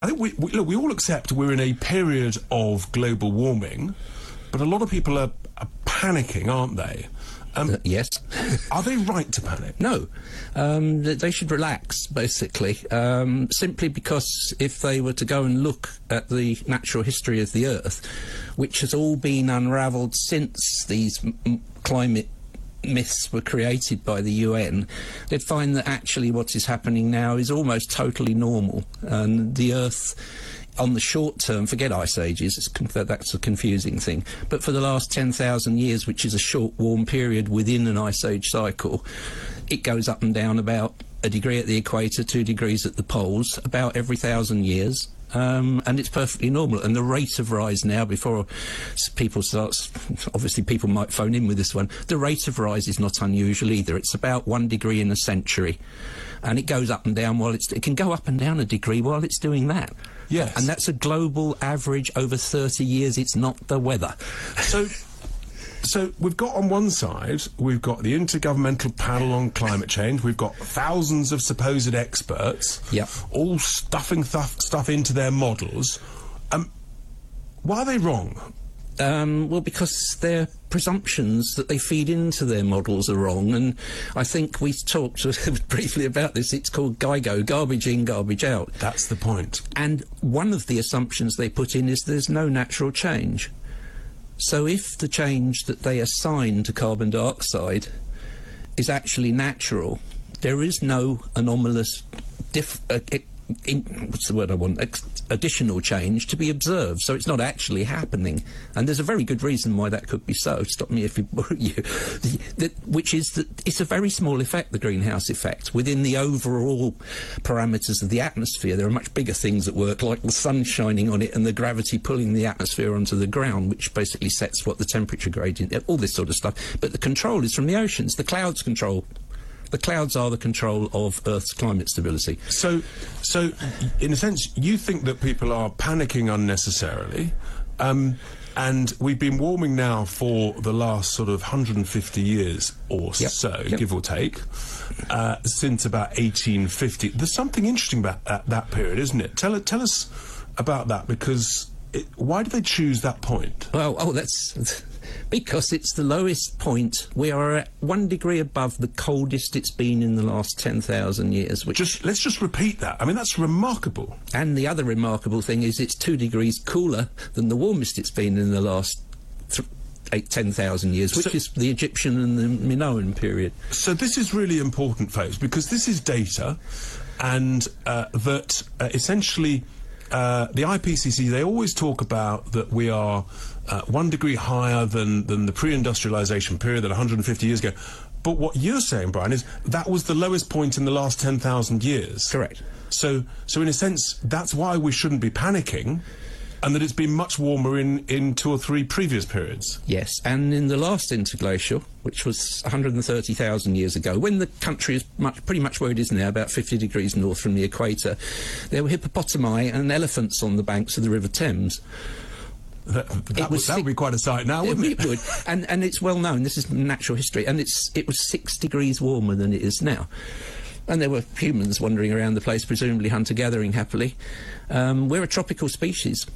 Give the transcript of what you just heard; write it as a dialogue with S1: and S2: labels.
S1: I think we, we, look, we all accept we're in a period of global warming, but a lot of people are, are panicking, aren't they?
S2: Um, uh, yes.
S1: are they right to panic?
S2: No. Um, they should relax, basically, um, simply because if they were to go and look at the natural history of the Earth, which has all been unravelled since these climate myths were created by the UN, they'd find that actually what is happening now is almost totally normal, and the Earth on the short term, forget ice ages, that's a confusing thing. But for the last 10,000 years, which is a short warm period within an ice age cycle, it goes up and down about a degree at the equator, two degrees at the poles, about every thousand years. Um, and it's perfectly normal. And the rate of rise now, before people start, obviously people might phone in with this one, the rate of rise is not unusual either. It's about one degree in a century. And it goes up and down while it's, it can go up and down a degree while it's doing that.
S1: Yes.
S2: And that's a global average over 30 years. It's not the weather.
S1: So, so we've got on one side, we've got the Intergovernmental Panel on Climate Change. We've got thousands of supposed experts,
S2: yep.
S1: all stuffing th- stuff into their models. Um, why are they wrong?
S2: Um, well, because their presumptions that they feed into their models are wrong. And I think we talked briefly about this. It's called GIGO, garbage in, garbage out.
S1: That's the point.
S2: And one of the assumptions they put in is there's no natural change. So if the change that they assign to carbon dioxide is actually natural, there is no anomalous diff- uh, what's the word I want? Additional change to be observed. So it's not actually happening. And there's a very good reason why that could be so. Stop me if you, you the, the, which is that it's a very small effect, the greenhouse effect, within the overall parameters of the atmosphere. There are much bigger things at work, like the sun shining on it and the gravity pulling the atmosphere onto the ground, which basically sets what the temperature gradient, all this sort of stuff. But the control is from the oceans. The clouds control the clouds are the control of Earth's climate stability.
S1: So, so in a sense, you think that people are panicking unnecessarily. Um, and we've been warming now for the last sort of 150 years or
S2: yep.
S1: so,
S2: yep.
S1: give or take, uh, since about 1850. There's something interesting about that, that period, isn't it? Tell, tell us about that because it, why did they choose that point?
S2: Well, oh, that's because it's the lowest point. We are at one degree above the coldest it's been in the last 10,000 years.
S1: Which just Let's just repeat that. I mean, that's remarkable.
S2: And the other remarkable thing is it's two degrees cooler than the warmest it's been in the last th- eight, 10,000 years, which so, is the Egyptian and the Minoan period.
S1: So this is really important, folks, because this is data and uh, that uh, essentially uh, the IPCC, they always talk about that we are uh, one degree higher than, than the pre-industrialization period, that 150 years ago. But what you're saying, Brian, is that was the lowest point in the last 10,000 years.
S2: Correct.
S1: So, so in a sense, that's why we shouldn't be panicking and that it's been much warmer in, in two or three previous periods.
S2: Yes, and in the last interglacial, which was 130,000 years ago, when the country is much, pretty much where it is now, about 50 degrees north from the equator, there were hippopotami and elephants on the banks of the River Thames.
S1: That, that, would, that would be quite a sight now, wouldn't it?
S2: It would, and and it's well known. This is natural history, and it's it was six degrees warmer than it is now. And there were humans wandering around the place, presumably hunter gathering happily. Um, we're a tropical species.